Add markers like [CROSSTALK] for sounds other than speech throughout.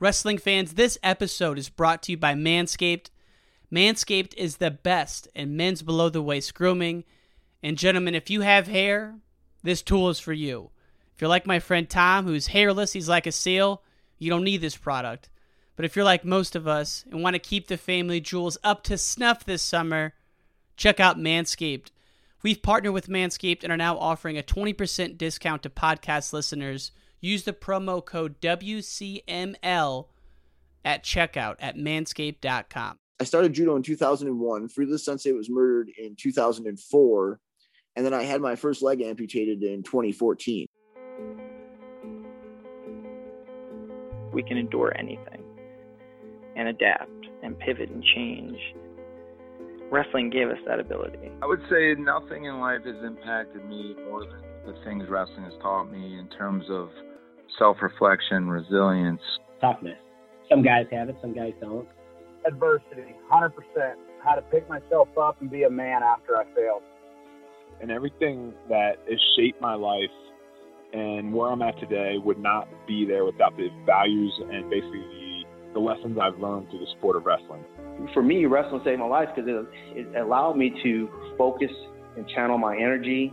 Wrestling fans, this episode is brought to you by Manscaped. Manscaped is the best in men's below the waist grooming. And gentlemen, if you have hair, this tool is for you. If you're like my friend Tom, who's hairless, he's like a seal, you don't need this product. But if you're like most of us and want to keep the family jewels up to snuff this summer, check out Manscaped. We've partnered with Manscaped and are now offering a 20% discount to podcast listeners Use the promo code WCML at checkout at manscaped.com. I started judo in 2001. Friedless Sensei was murdered in 2004. And then I had my first leg amputated in 2014. We can endure anything and adapt and pivot and change. Wrestling gave us that ability. I would say nothing in life has impacted me more than the things wrestling has taught me in terms of self reflection, resilience, toughness. Some guys have it, some guys don't. Adversity, 100%. How to pick myself up and be a man after I failed. And everything that has shaped my life and where I'm at today would not be there without the values and basically the, the lessons I've learned through the sport of wrestling. For me, wrestling saved my life because it, it allowed me to focus and channel my energy.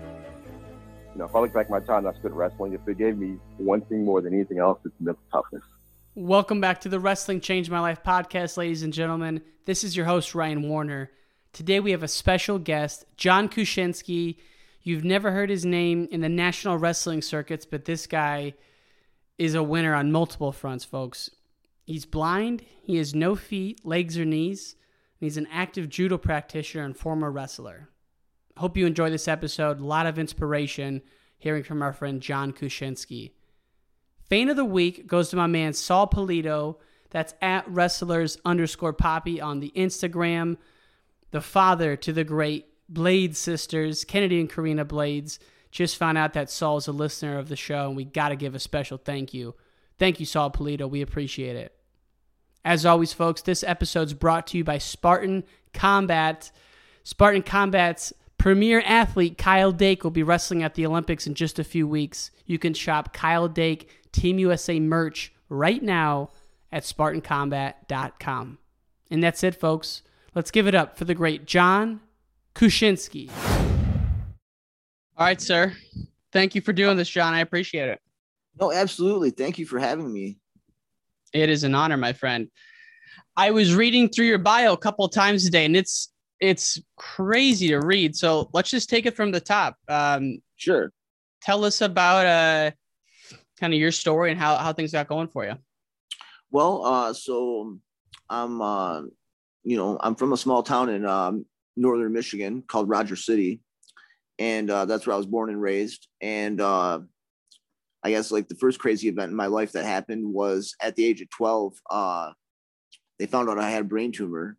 You know, if I look back my time I spent wrestling, if it gave me one thing more than anything else, it's mental toughness. Welcome back to the Wrestling Changed My Life podcast, ladies and gentlemen. This is your host, Ryan Warner. Today we have a special guest, John Kushinsky. You've never heard his name in the national wrestling circuits, but this guy is a winner on multiple fronts, folks. He's blind, he has no feet, legs, or knees, and he's an active judo practitioner and former wrestler. Hope you enjoy this episode. A lot of inspiration hearing from our friend John Kushinsky. Fane of the week goes to my man Saul Polito. That's at wrestlers underscore poppy on the Instagram. The father to the great Blades sisters, Kennedy and Karina Blades. Just found out that Saul is a listener of the show, and we got to give a special thank you. Thank you, Saul Polito. We appreciate it. As always, folks, this episode's brought to you by Spartan Combat. Spartan Combat's premier athlete, Kyle Dake, will be wrestling at the Olympics in just a few weeks. You can shop Kyle Dake Team USA merch right now at SpartanCombat.com. And that's it, folks. Let's give it up for the great John Kushinsky. All right, sir. Thank you for doing this, John. I appreciate it. No, absolutely. Thank you for having me. It is an honor, my friend. I was reading through your bio a couple of times today, and it's it's crazy to read. So let's just take it from the top. Um, sure. Tell us about uh, kind of your story and how, how things got going for you. Well, uh, so I'm, uh, you know, I'm from a small town in um, northern Michigan called Rogers City, and uh, that's where I was born and raised. And uh, I guess like the first crazy event in my life that happened was at the age of 12. Uh, they found out I had a brain tumor,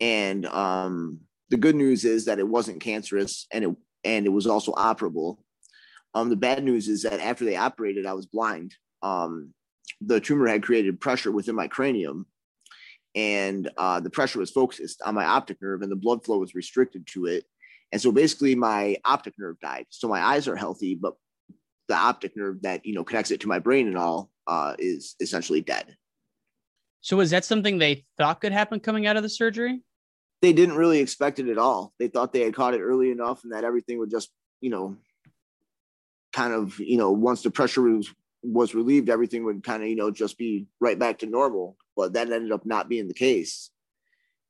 and um, the good news is that it wasn't cancerous, and it and it was also operable. Um, the bad news is that after they operated, I was blind. Um, the tumor had created pressure within my cranium, and uh, the pressure was focused on my optic nerve, and the blood flow was restricted to it. And so basically, my optic nerve died. So my eyes are healthy, but the optic nerve that you know connects it to my brain and all uh, is essentially dead. So was that something they thought could happen coming out of the surgery? They didn't really expect it at all. They thought they had caught it early enough and that everything would just, you know, kind of, you know, once the pressure was, was relieved, everything would kind of, you know, just be right back to normal. But that ended up not being the case.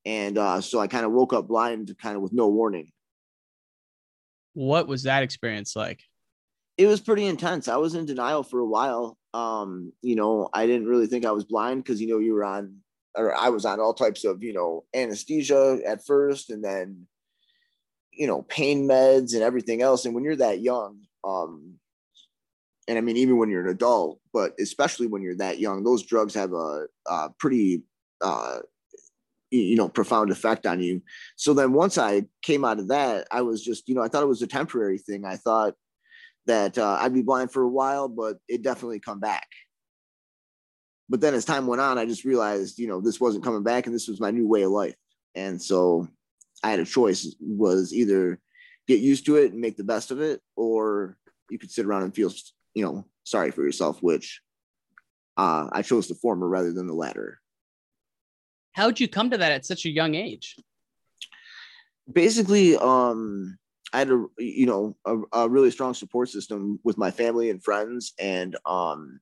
And uh, so I kind of woke up blind, kind of with no warning. What was that experience like? It was pretty intense. I was in denial for a while. Um, you know, I didn't really think I was blind because, you know, you were on, or I was on all types of, you know, anesthesia at first and then, you know, pain meds and everything else. And when you're that young, um, and I mean, even when you're an adult, but especially when you're that young, those drugs have a, a pretty uh, you know, profound effect on you. So then once I came out of that, I was just, you know, I thought it was a temporary thing. I thought that uh, I'd be blind for a while, but it definitely come back. But then as time went on, I just realized, you know, this wasn't coming back and this was my new way of life. And so I had a choice was either get used to it and make the best of it, or you could sit around and feel, you know, sorry for yourself, which uh, I chose the former rather than the latter. How'd you come to that at such a young age? Basically, um, I had a you know a, a, really strong support system with my family and friends, and um,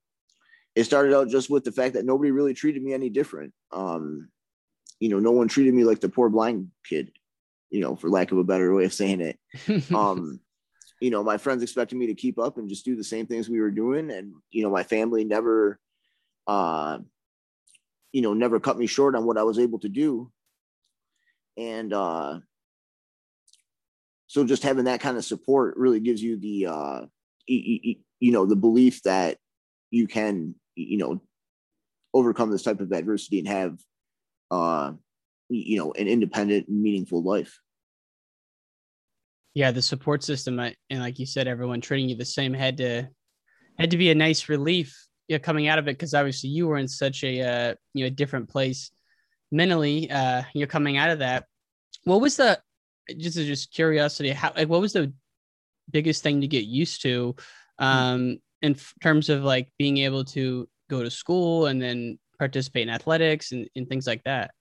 it started out just with the fact that nobody really treated me any different. Um, you know, no one treated me like the poor blind kid, you know, for lack of a better way of saying it. [LAUGHS] um, you know, my friends expected me to keep up and just do the same things we were doing, and you know, my family never uh, you know, never cut me short on what I was able to do. And uh, so just having that kind of support really gives you the, uh, you, you know, the belief that you can, you know, overcome this type of adversity and have, uh, you know, an independent, meaningful life. Yeah, the support system, and like you said, everyone treating you the same had to had to be a nice relief you know, coming out of it because obviously you were in such a uh, you know different place mentally. Uh, you're coming out of that. What was the just just curiosity? How like what was the biggest thing to get used to um, in f- terms of like being able to go to school and then participate in athletics and, and things like that?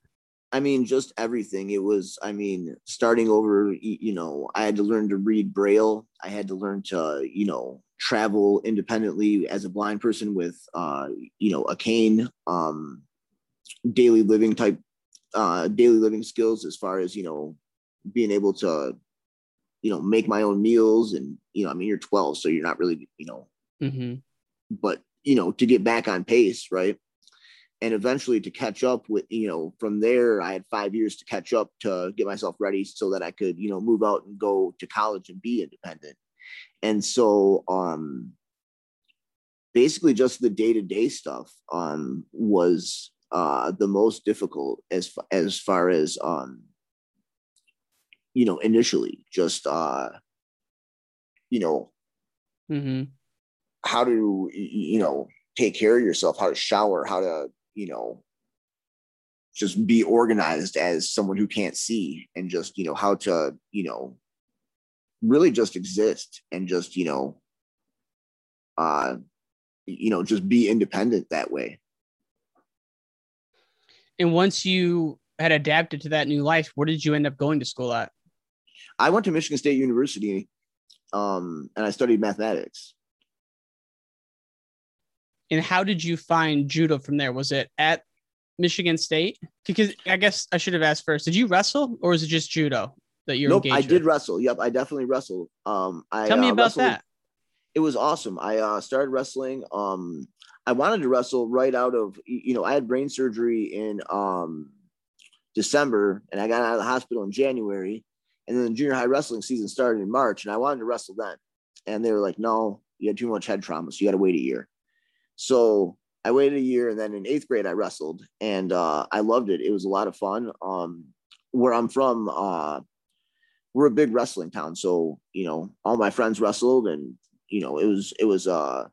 I mean, just everything. It was, I mean, starting over, you know, I had to learn to read Braille. I had to learn to, you know, travel independently as a blind person with uh, you know a cane um, daily living type uh, daily living skills as far as you know being able to you know make my own meals and you know i mean you're 12 so you're not really you know mm-hmm. but you know to get back on pace right and eventually to catch up with you know from there i had five years to catch up to get myself ready so that i could you know move out and go to college and be independent and so um basically just the day-to-day stuff um was uh the most difficult as as far as um you know initially just uh you know mm-hmm. How to you know take care of yourself how to shower how to you know just be organized as someone who can't see and just you know how to you know really just exist and just you know uh you know just be independent that way. And once you had adapted to that new life where did you end up going to school at? I went to michigan state university um and i studied mathematics and how did you find judo from there was it at michigan state because i guess i should have asked first did you wrestle or was it just judo that you're engaged? nope, I did wrestle. Yep, I definitely wrestled. Um, I tell me uh, about that. It was awesome. I uh, started wrestling. Um, I wanted to wrestle right out of you know I had brain surgery in um December, and I got out of the hospital in January, and then the junior high wrestling season started in March, and I wanted to wrestle then, and they were like, "No, you had too much head trauma, so you got to wait a year." So I waited a year, and then in eighth grade I wrestled, and uh, I loved it. It was a lot of fun. Um, where I'm from, uh, we're a big wrestling town. So, you know, all my friends wrestled and, you know, it was, it was, uh,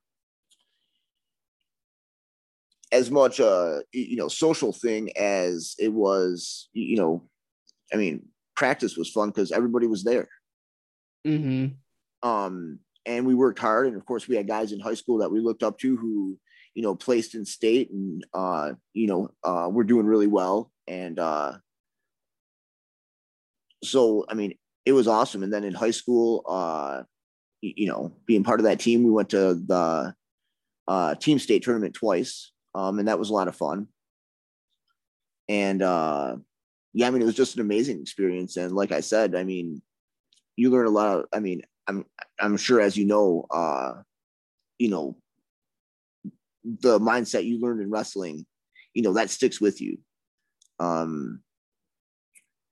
as much a you know social thing as it was you know i mean practice was fun because everybody was there mm-hmm. um and we worked hard and of course we had guys in high school that we looked up to who you know placed in state and uh you know uh we're doing really well and uh so i mean it was awesome. And then in high school, uh, you know, being part of that team, we went to the uh, team state tournament twice, um, and that was a lot of fun. And uh, yeah, I mean, it was just an amazing experience. And like I said, I mean, you learn a lot of. I mean, I'm I'm sure as you know, uh, you know, the mindset you learned in wrestling, you know, that sticks with you. Um,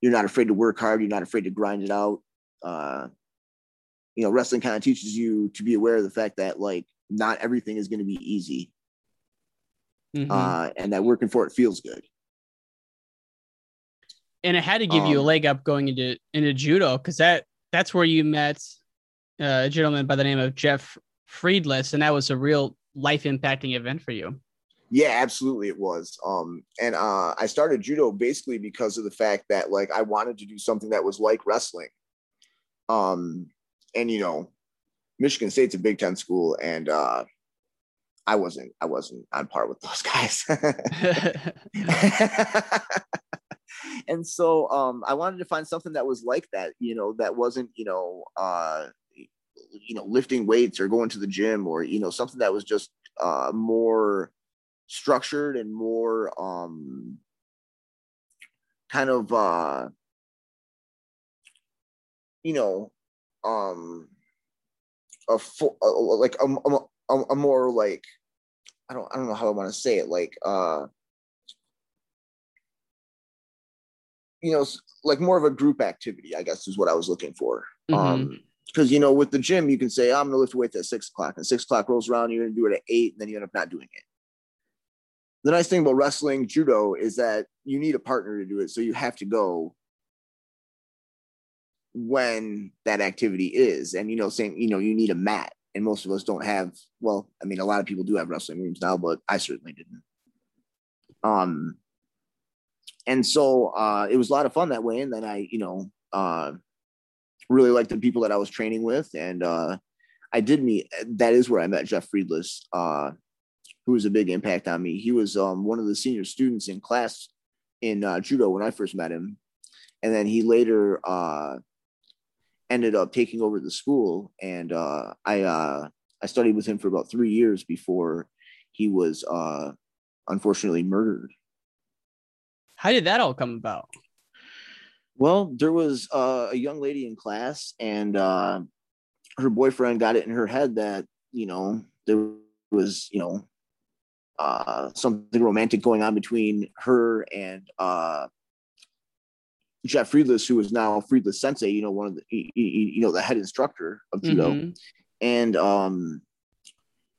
you're not afraid to work hard. You're not afraid to grind it out. Uh, you know, wrestling kind of teaches you to be aware of the fact that like not everything is going to be easy, mm-hmm. uh, and that working for it feels good. and it had to give you a Um, leg up going into into judo because that that's where you met uh, a gentleman by the name of Jeff Friedless, and that was a real life impacting event for you. Yeah, absolutely it was. Um, and uh, I started judo basically because of the fact that like I wanted to do something that was like wrestling. Um, and you know, Michigan State's a Big Ten school, and uh, I wasn't I wasn't on par with those [LAUGHS] guys. [LAUGHS] and so um, I wanted to find something that was like that, you know, that wasn't you know uh, you know lifting weights or going to the gym or you know something that was just uh, more structured and more um kind of uh you know um a full like a, a, a more like i don't i don't know how i want to say it like uh you know like more of a group activity i guess is what i was looking for. Um because you know with the gym you can say i'm gonna lift weights at six o'clock and six o'clock rolls around you're gonna do it at eight and then you end up not doing it. The nice thing about wrestling judo is that you need a partner to do it so you have to go when that activity is. And you know saying you know you need a mat and most of us don't have well i mean a lot of people do have wrestling rooms now but i certainly didn't. Um and so uh it was a lot of fun that way and then i you know uh really liked the people that i was training with and uh i did meet that is where i met jeff friedless uh who was a big impact on me. He was um, one of the senior students in class in uh, judo when I first met him, and then he later uh, ended up taking over the school. And uh, I uh, I studied with him for about three years before he was unfortunately murdered. How did that all come about? Well, there was uh, a young lady in class, and uh, her boyfriend got it in her head that you know there was you know uh, something romantic going on between her and uh, Jeff Friedless, who is now Friedless Sensei. You know, one of the he- he- you know the head instructor of judo, Mhm. and um,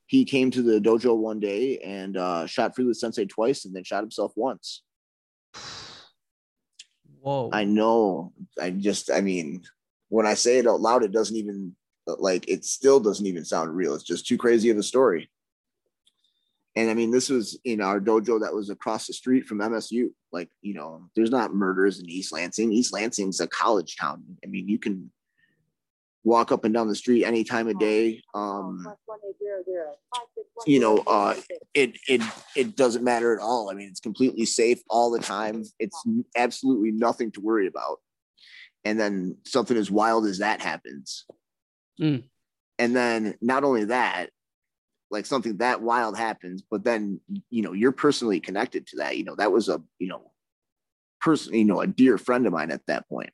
he came to the dojo one day and uh, shot Friedless Sensei twice, and then shot himself once. [SIGHS] [SIGHS] Whoa. I know. I just, I mean, when I say it out loud, it doesn't even like it still doesn't even sound real. It's just too crazy of a story. And I mean, this was in our dojo that was across the street from MSU. Like, you know, there's not murders in East Lansing. East Lansing's a college town. I mean, you can walk up and down the street any time of day. Um, you know, uh, it it it doesn't matter at all. I mean, it's completely safe all the time. It's absolutely nothing to worry about. And then something as wild as that happens. Mm. And then not only that, like something that wild happens, but then you know you're personally connected to that. You know that was a you know person you know a dear friend of mine at that point.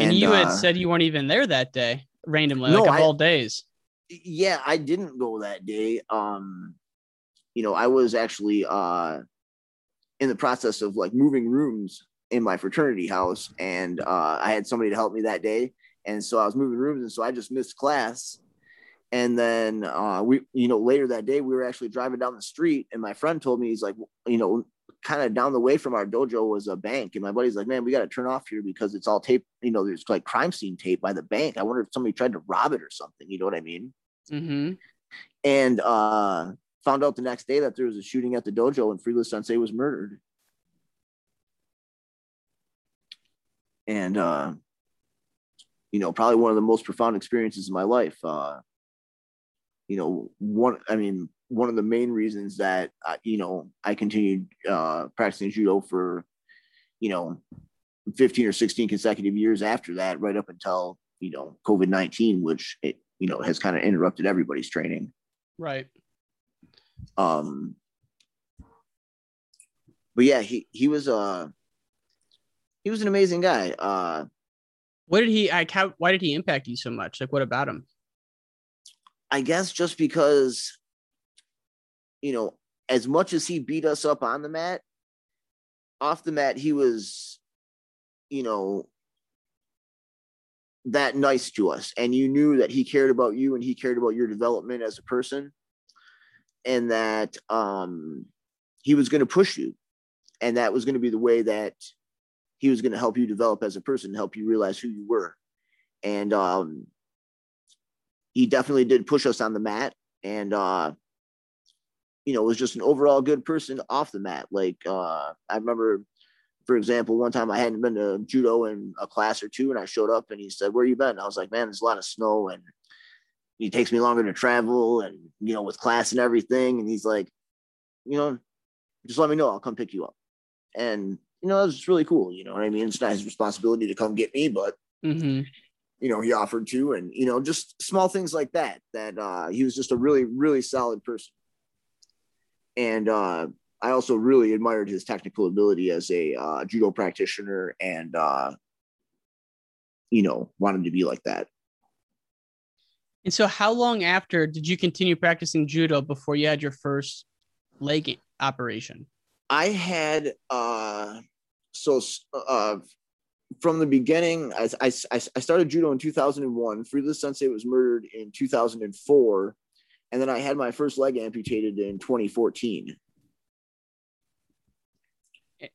And, you had uh, said you weren't even there that day, randomly, No, like of I- all days. yeah i didn't go that day. Um you know i was actually uh in the process of like moving rooms in my fraternity house and uh i had somebody to help me that day. And so i was moving rooms and so i just missed class. And then uh we you know later that day we were actually driving down the street and my friend told me he's like you know kind of down the way from our dojo was a bank and my buddy's like man we got to turn off here because it's all tape you know there's like crime scene tape by the bank i wonder if somebody tried to rob it or something you know what i mean Mm-hmm. and uh found out the next day that there was a shooting at the dojo and Friedless Sensei was murdered. And uh you know, probably one of the most profound experiences in my life. Uh you know, one I mean, one of the main reasons that uh, you know, I continued uh practicing judo for you know, 15 or 16 consecutive years after that right up until, you know, COVID-19 which it you know has kind of interrupted everybody's training Right. um but yeah he he was uh he was an amazing guy uh What did he? Like, how? Why did he impact you so much? Like, what about him? i guess just because you know as much as he beat us up on the mat off the mat he was you know that nice to us. And you knew that he cared about you and he cared about your development as a person and that um he was going to push you. And that was going to be the way that he was going to help you develop as a person, help you realize who you were. And um, he definitely did push us on the mat, and uh, you know, was just an overall good person off the mat. Like uh, I remember, for example, one time I hadn't been to judo in a class or two, and I showed up, and he said, "Where you been?" I was like, "Man, there's a lot of snow, and it takes me longer to travel, and you know, with class and everything." And he's like, "You know, just let me know. I'll come pick you up." And you know, that was really cool. You know what I mean? It's not his responsibility to come get me, but Mm-hmm. you know, he offered to, and you know, just small things like that. That uh, he was just a really, really solid person. And uh, I also really admired his technical ability as a uh, judo practitioner, and uh, you know, wanted to be like that. And so, how long after did you continue practicing judo before you had your first leg operation? I had uh so uh from the beginning I, I, I started judo in 2001 Frida Sensei was murdered in 2004 and then I had my first leg amputated in 2014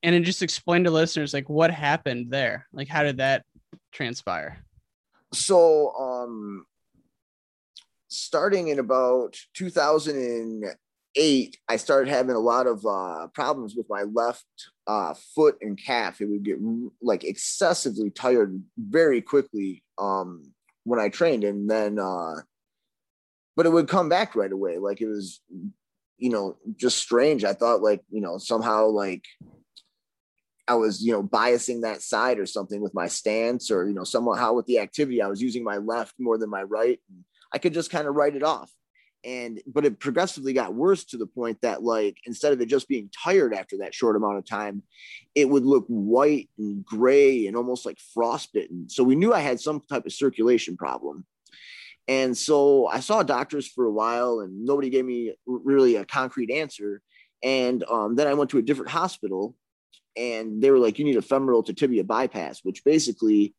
And then just explain to listeners like what happened there. Like, how did that transpire? so um starting in about 2008 i started having a lot of uh problems with my left uh foot and calf it would get like excessively tired very quickly um when i trained and then uh but it would come back right away like it was you know just strange i thought like you know somehow like I was, you know, biasing that side or something with my stance or, you know, somehow with the activity, I was using my left more than my right. I could just kind of write it off. And, but it progressively got worse to the point that, like, instead of it just being tired after that short amount of time, it would look white and gray and almost like frostbitten. So we knew I had some type of circulation problem. And so I saw doctors for a while and nobody gave me really a concrete answer. And um, then I went to a different hospital and they were like, you need a femoral to tibia bypass, which basically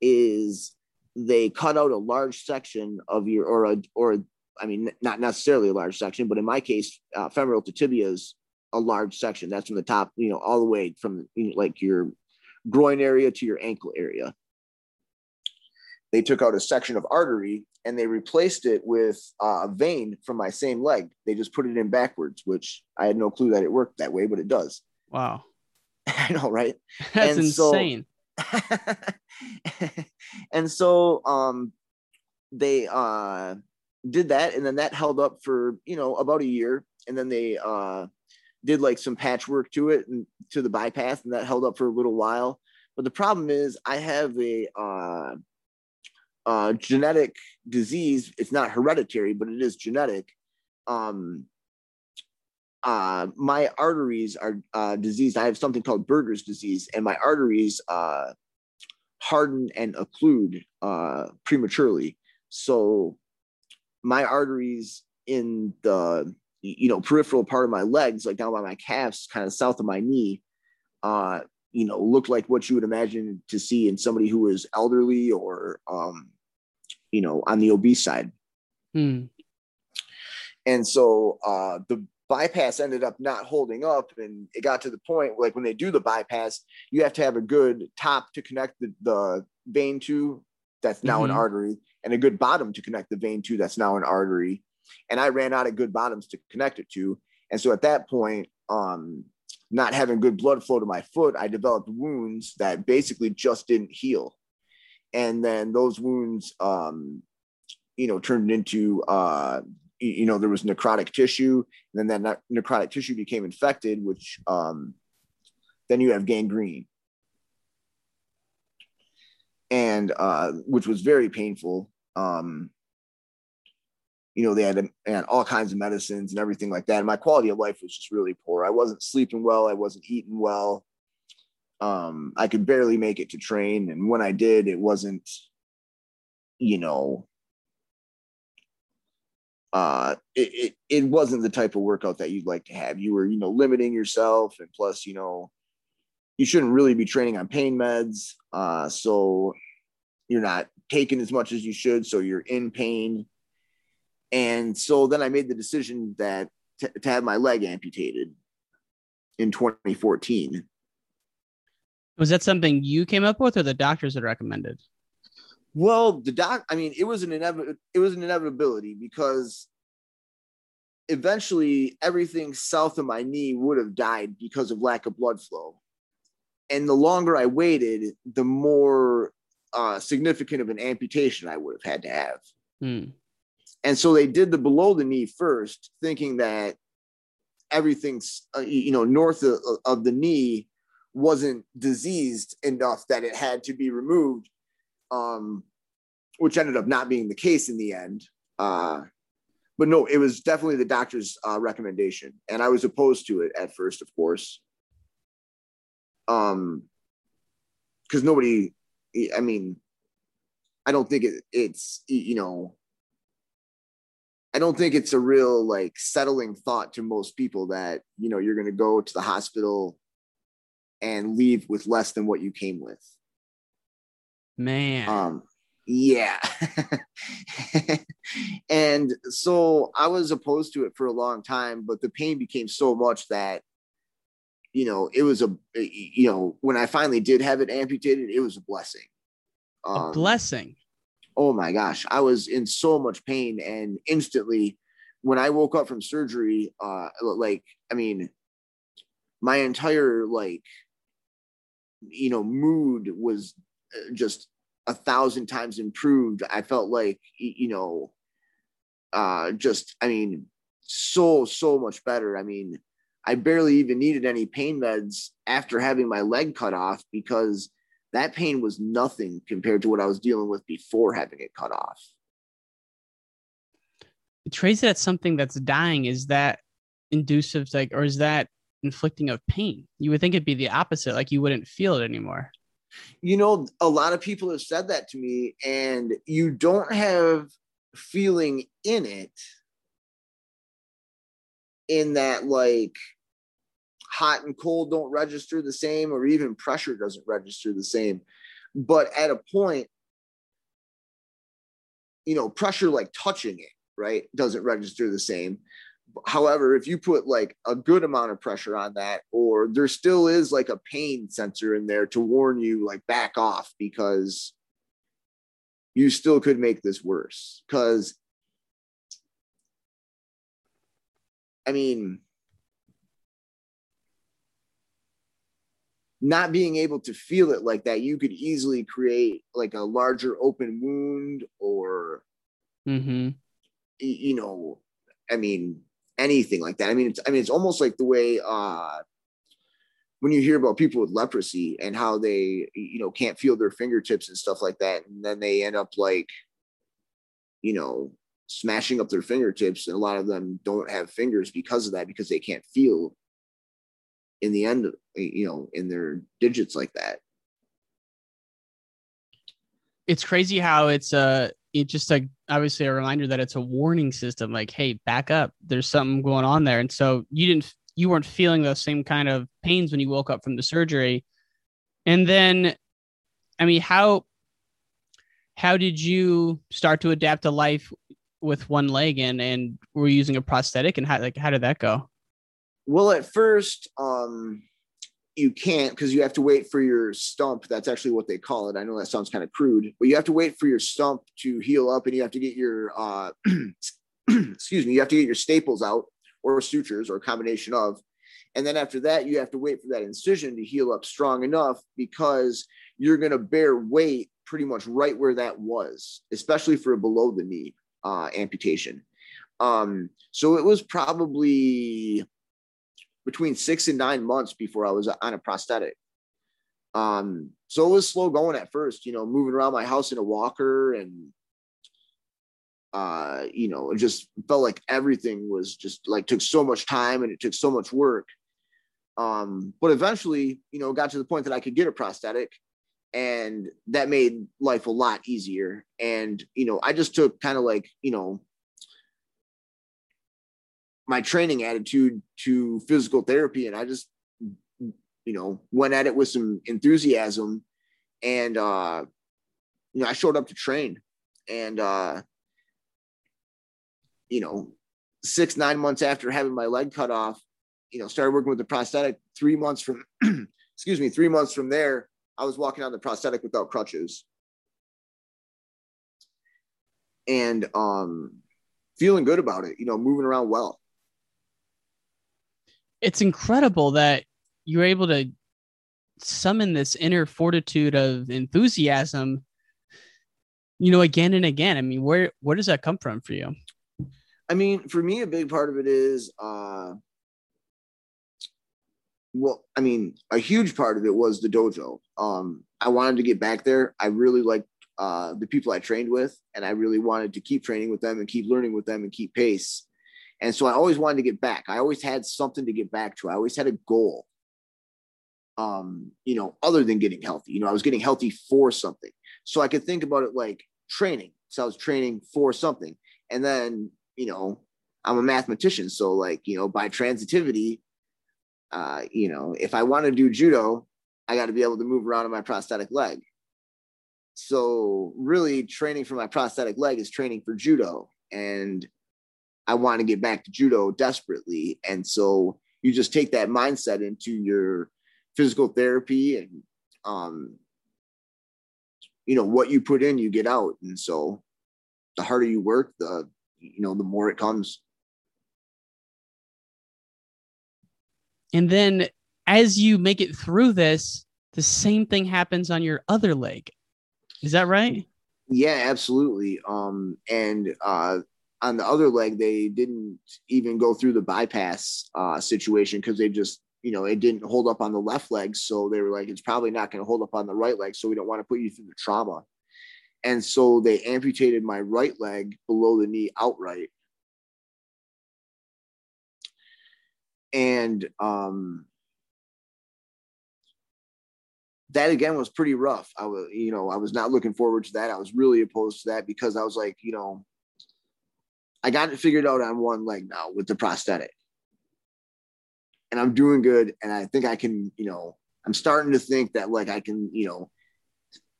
is they cut out a large section of your, or a, or I mean, not necessarily a large section, but in my case, uh, femoral to tibia is a large section. That's from the top, you know, all the way from you know, like your groin area to your ankle area. They took out a section of artery and they replaced it with uh, a vein from my same leg. They just put it in backwards, which I had no clue that it worked that way, but it does. Wow. [LAUGHS] I know, right? [LAUGHS] That's And so- insane. [LAUGHS] and so um they uh did that and then that held up for you know about a year and then they uh did like some patchwork to it and to the bypass and that held up for a little while but the problem is i have a uh genetic disease it's not hereditary but it is genetic um uh, my arteries are uh, diseased. I have something called Buerger's disease, and my arteries uh, harden and occlude uh, prematurely. So my arteries in the you know peripheral part of my legs, like down by my calves, kind of south of my knee, uh, you know, look like what you would imagine to see in somebody who is elderly or um, you know on the obese side. Hmm. And so uh, the bypass ended up not holding up. And it got to the point like when they do the bypass, you have to have a good top to connect the, the vein to that's now an Mhm. artery and a good bottom to connect the vein to that's now an artery. And I ran out of good bottoms to connect it to. And so at that point, um, not having good blood flow to my foot, I developed wounds that basically just didn't heal. And then those wounds, um, you know, turned into, uh, you know, there was necrotic tissue, and then that necrotic tissue became infected, which um, then you have gangrene, and uh, which was very painful. Um, you know, they had, and all kinds of medicines and everything like that. And my quality of life was just really poor. I wasn't sleeping well. I wasn't eating well. Um, I could barely make it to train, and when I did, it wasn't, you know, uh it, it it wasn't the type of workout that you'd like to have you were you know limiting yourself and plus you know you shouldn't really be training on pain meds uh so you're not taking as much as you should so you're in pain and so then i made the decision that to, to have my leg amputated in 2014. Was that something you came up with or the doctors had recommended? Well, the doc, I mean, it was an inevit- it was an inevitability because eventually everything south of my knee would have died because of lack of blood flow. And the longer I waited, the more uh, significant of an amputation I would have had to have. Hmm. And so they did the below the knee first, thinking that everything's, uh, you know, north of, of the knee wasn't diseased enough that it had to be removed, um, which ended up not being the case in the end. Uh, but no, it was definitely the doctor's uh, recommendation, and I was opposed to it at first, of course. Um, because nobody, I mean, I don't think it, it's you know, I don't think it's a real like settling thought to most people that you know you're going to go to the hospital and leave with less than what you came with. Man. Um, yeah. [LAUGHS] and so I was opposed to it for a long time, but the pain became so much that, you know, it was a, you know, when I finally did have it amputated, it was a blessing. Um, a blessing. Oh my gosh. I was in so much pain and instantly when I woke up from surgery, uh, like, I mean, my entire like, you know, mood was uh, just a thousand times improved. I felt like, you know, uh, just, I mean, so, so much better. I mean, I barely even needed any pain meds after having my leg cut off because that pain was nothing compared to what I was dealing with before having it cut off. Trace that something that's dying. Is that inducive, like, or is that inflicting of pain? You would think it'd be the opposite, like you wouldn't feel it anymore. You know, a lot of people have said that to me, and you don't have feeling in it in that like hot and cold don't register the same or even pressure doesn't register the same. But at a point you know pressure like touching it right doesn't register the same. However if you put like a good amount of pressure on that or there still is like a pain sensor in there to warn you like back off because you still could make this worse. Because i mean not being able to feel it like that you could easily create like a larger open wound or mm-hmm. you know i mean anything like that. I mean, it's, I mean, it's almost like the way uh, when you hear about people with leprosy and how they, you know, can't feel their fingertips and stuff like that, and then they end up like, you know, smashing up their fingertips, and a lot of them don't have fingers because of that because they can't feel in the end, you know, in their digits like that. It's crazy how it's uh it just like obviously a reminder that it's a warning system like hey back up. There's something going on there. And so you didn't you weren't feeling those same kind of pains when you woke up from the surgery. And then i mean how how did you start to adapt to life with one leg and and were using a prosthetic and how like how did that go? Well at first um you can't because you have to wait for your stump. That's actually what they call it. I know that sounds kind of crude, but you have to wait for your stump to heal up and you have to get your, uh, [CLEARS THROAT] excuse me, you have to get your staples out or sutures or a combination of. And then after that, you have to wait for that incision to heal up strong enough because you're going to bear weight pretty much right where that was, especially for a below the knee uh, amputation. Um, so it was probably between six and nine months before I was on a prosthetic. Um, so it was slow going at first, you know, moving around my house in a walker and uh, you know, it just felt like everything was just like took so much time and it took so much work. Um, but eventually, you know, got to the point that I could get a prosthetic and that made life a lot easier. And, you know, I just took kind of like, you know, my training attitude to physical therapy and i just you know went at it with some enthusiasm and uh you know i showed up to train and uh you know six nine months after having my leg cut off you know, started working with the prosthetic three months from, [CLEARS THROAT] excuse me, three months from there, I was walking on the prosthetic without crutches. And um, feeling good about it, you know, moving around well. It's incredible that you're able to summon this inner fortitude of enthusiasm you know again and again. I mean where where does that come from for you? I mean for me a big part of it is uh well i mean a huge part of it was the dojo. Um i wanted to get back there. I really liked uh the people i trained with and i really wanted to keep training with them and keep learning with them and keep pace and so i always wanted to get back i always had something to get back to i always had a goal um, you know, other than getting healthy. You know, I was getting healthy for something. So I could think about it like training. So I was training for something. And then, you know, I'm a mathematician. So, like, you know, by transitivity, uh, you know, if I want to do judo, I got to be able to move around on my prosthetic leg. So, really, training for my prosthetic leg is training for judo. And I want to get back to judo desperately. And so, you just take that mindset into your physical therapy and um you know what you put in you get out. And so the harder you work the you know the more it comes. And then as you make it through this the same thing happens on your other leg. Is that right? Yeah absolutely. Um and uh on the other leg they didn't even go through the bypass uh situation because they just you know, it didn't hold up on the left leg. So they were like, it's probably not going to hold up on the right leg. So we don't want to put you through the trauma. And so they amputated my right leg below the knee outright. And um, that again was pretty rough. I was, you know, I was not looking forward to that. I was really opposed to that because I was like, you know, I got it figured out on one leg now with the prosthetic and I'm doing good. And I think I can, you know, I'm starting to think that like I can, you know,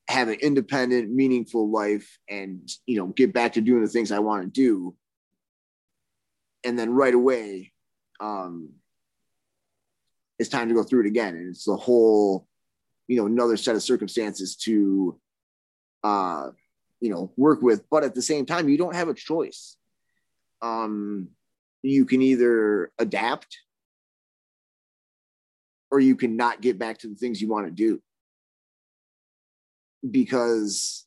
have an independent, meaningful life and, you know, get back to doing the things I want to do. And then right away, um, it's time to go through it again. And it's the whole, you know, another set of circumstances to, uh, you know, work with. But at the same time, you don't have a choice. Um, you can either adapt or you can not get back to the things you want to do. Because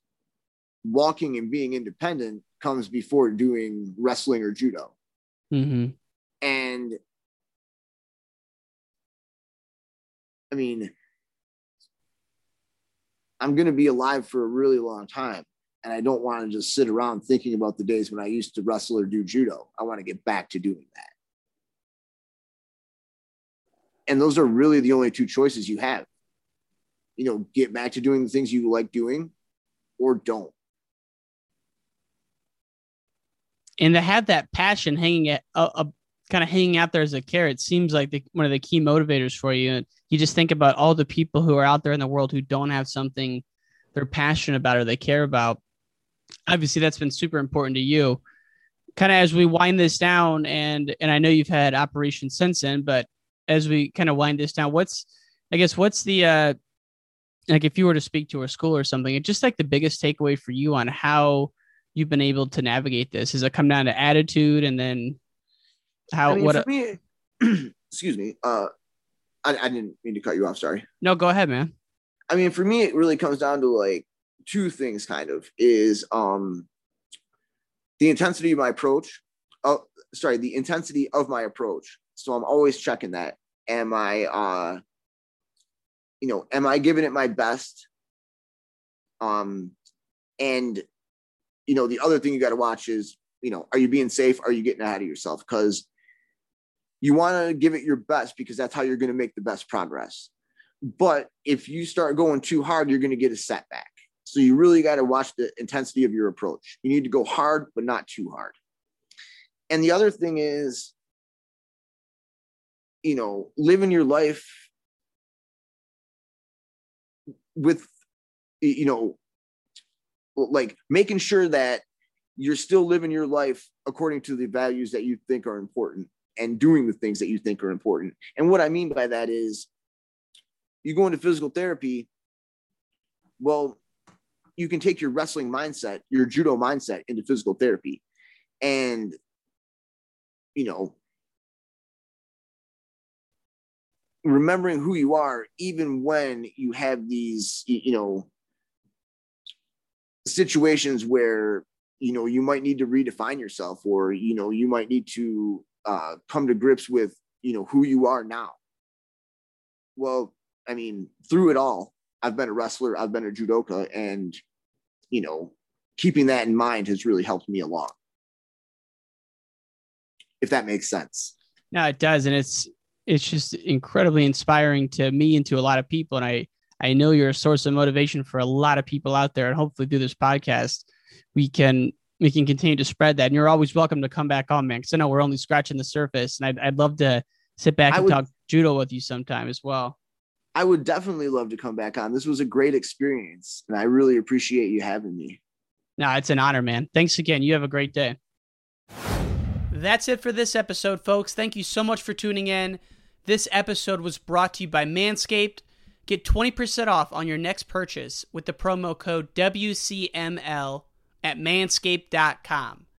walking and being independent comes before doing wrestling or judo. Mm-hmm. and i mean i'm going to be alive for a really long time and i don't want to just sit around thinking about the days when i used to wrestle or do judo. I want to get back to doing that. And those are really the only two choices you have. You know get back to doing the things you like doing or don't. And to have that passion hanging at uh, uh, kind of hanging out there as a carrot seems like the, one of the key motivators for you. And you just think about all the people who are out there in the world who don't have something they're passionate about or they care about obviously that's been super important to you kind of as we wind this down and and i know you've had operations since then but as we kind of wind this down, what's I guess what's the uh like if you were to speak to a school or something, it's just like the biggest takeaway for you on how you've been able to navigate this? Is it come down to attitude and then how I mean, what for me, [CLEARS THROAT] excuse me, uh I, I didn't mean to cut you off, sorry. No, go ahead, man. I mean, for me, it really comes down to like two things kind of is um the intensity of my approach. Oh, sorry, the intensity of my approach. So I'm always checking that. Am I, uh, you know, am I giving it my best? Um, and you know, the other thing you got to watch is, you know, are you being safe? Are you getting ahead of yourself? Because you want to give it your best because that's how you're going to make the best progress. But if you start going too hard, you're going to get a setback. So you really got to watch the intensity of your approach. You need to go hard, but not too hard. And the other thing is, you know, living your life with, you know, like making sure that you're still living your life according to the values that you think are important and doing the things that you think are important. And what I mean by that is you go into physical therapy, well, you can take your wrestling mindset, your judo mindset into physical therapy. And, you know, remembering who you are, even when you have these, you know, situations where, you know, you might need to redefine yourself or, you know, you might need to uh, come to grips with, you know, who you are now. Well, I mean, through it all, I've been a wrestler, I've been a judoka, and you know, keeping that in mind has really helped me a lot. If that makes sense. No, it does, and it's it's just incredibly inspiring to me and to a lot of people. And I I know you're a source of motivation for a lot of people out there. And hopefully through this podcast, we can we can continue to spread that. And you're always welcome to come back on, man. Because I know we're only scratching the surface, and I'd I'd love to sit back and would, talk judo with you sometime as well. I would definitely love to come back on. This was a great experience, and I really appreciate you having me. No, it's an honor, man. Thanks again. You have a great day. That's it for this episode, folks. Thank you so much for tuning in. This episode was brought to you by Manscaped. Get 20% off on your next purchase with the promo code WCML at manscaped.com.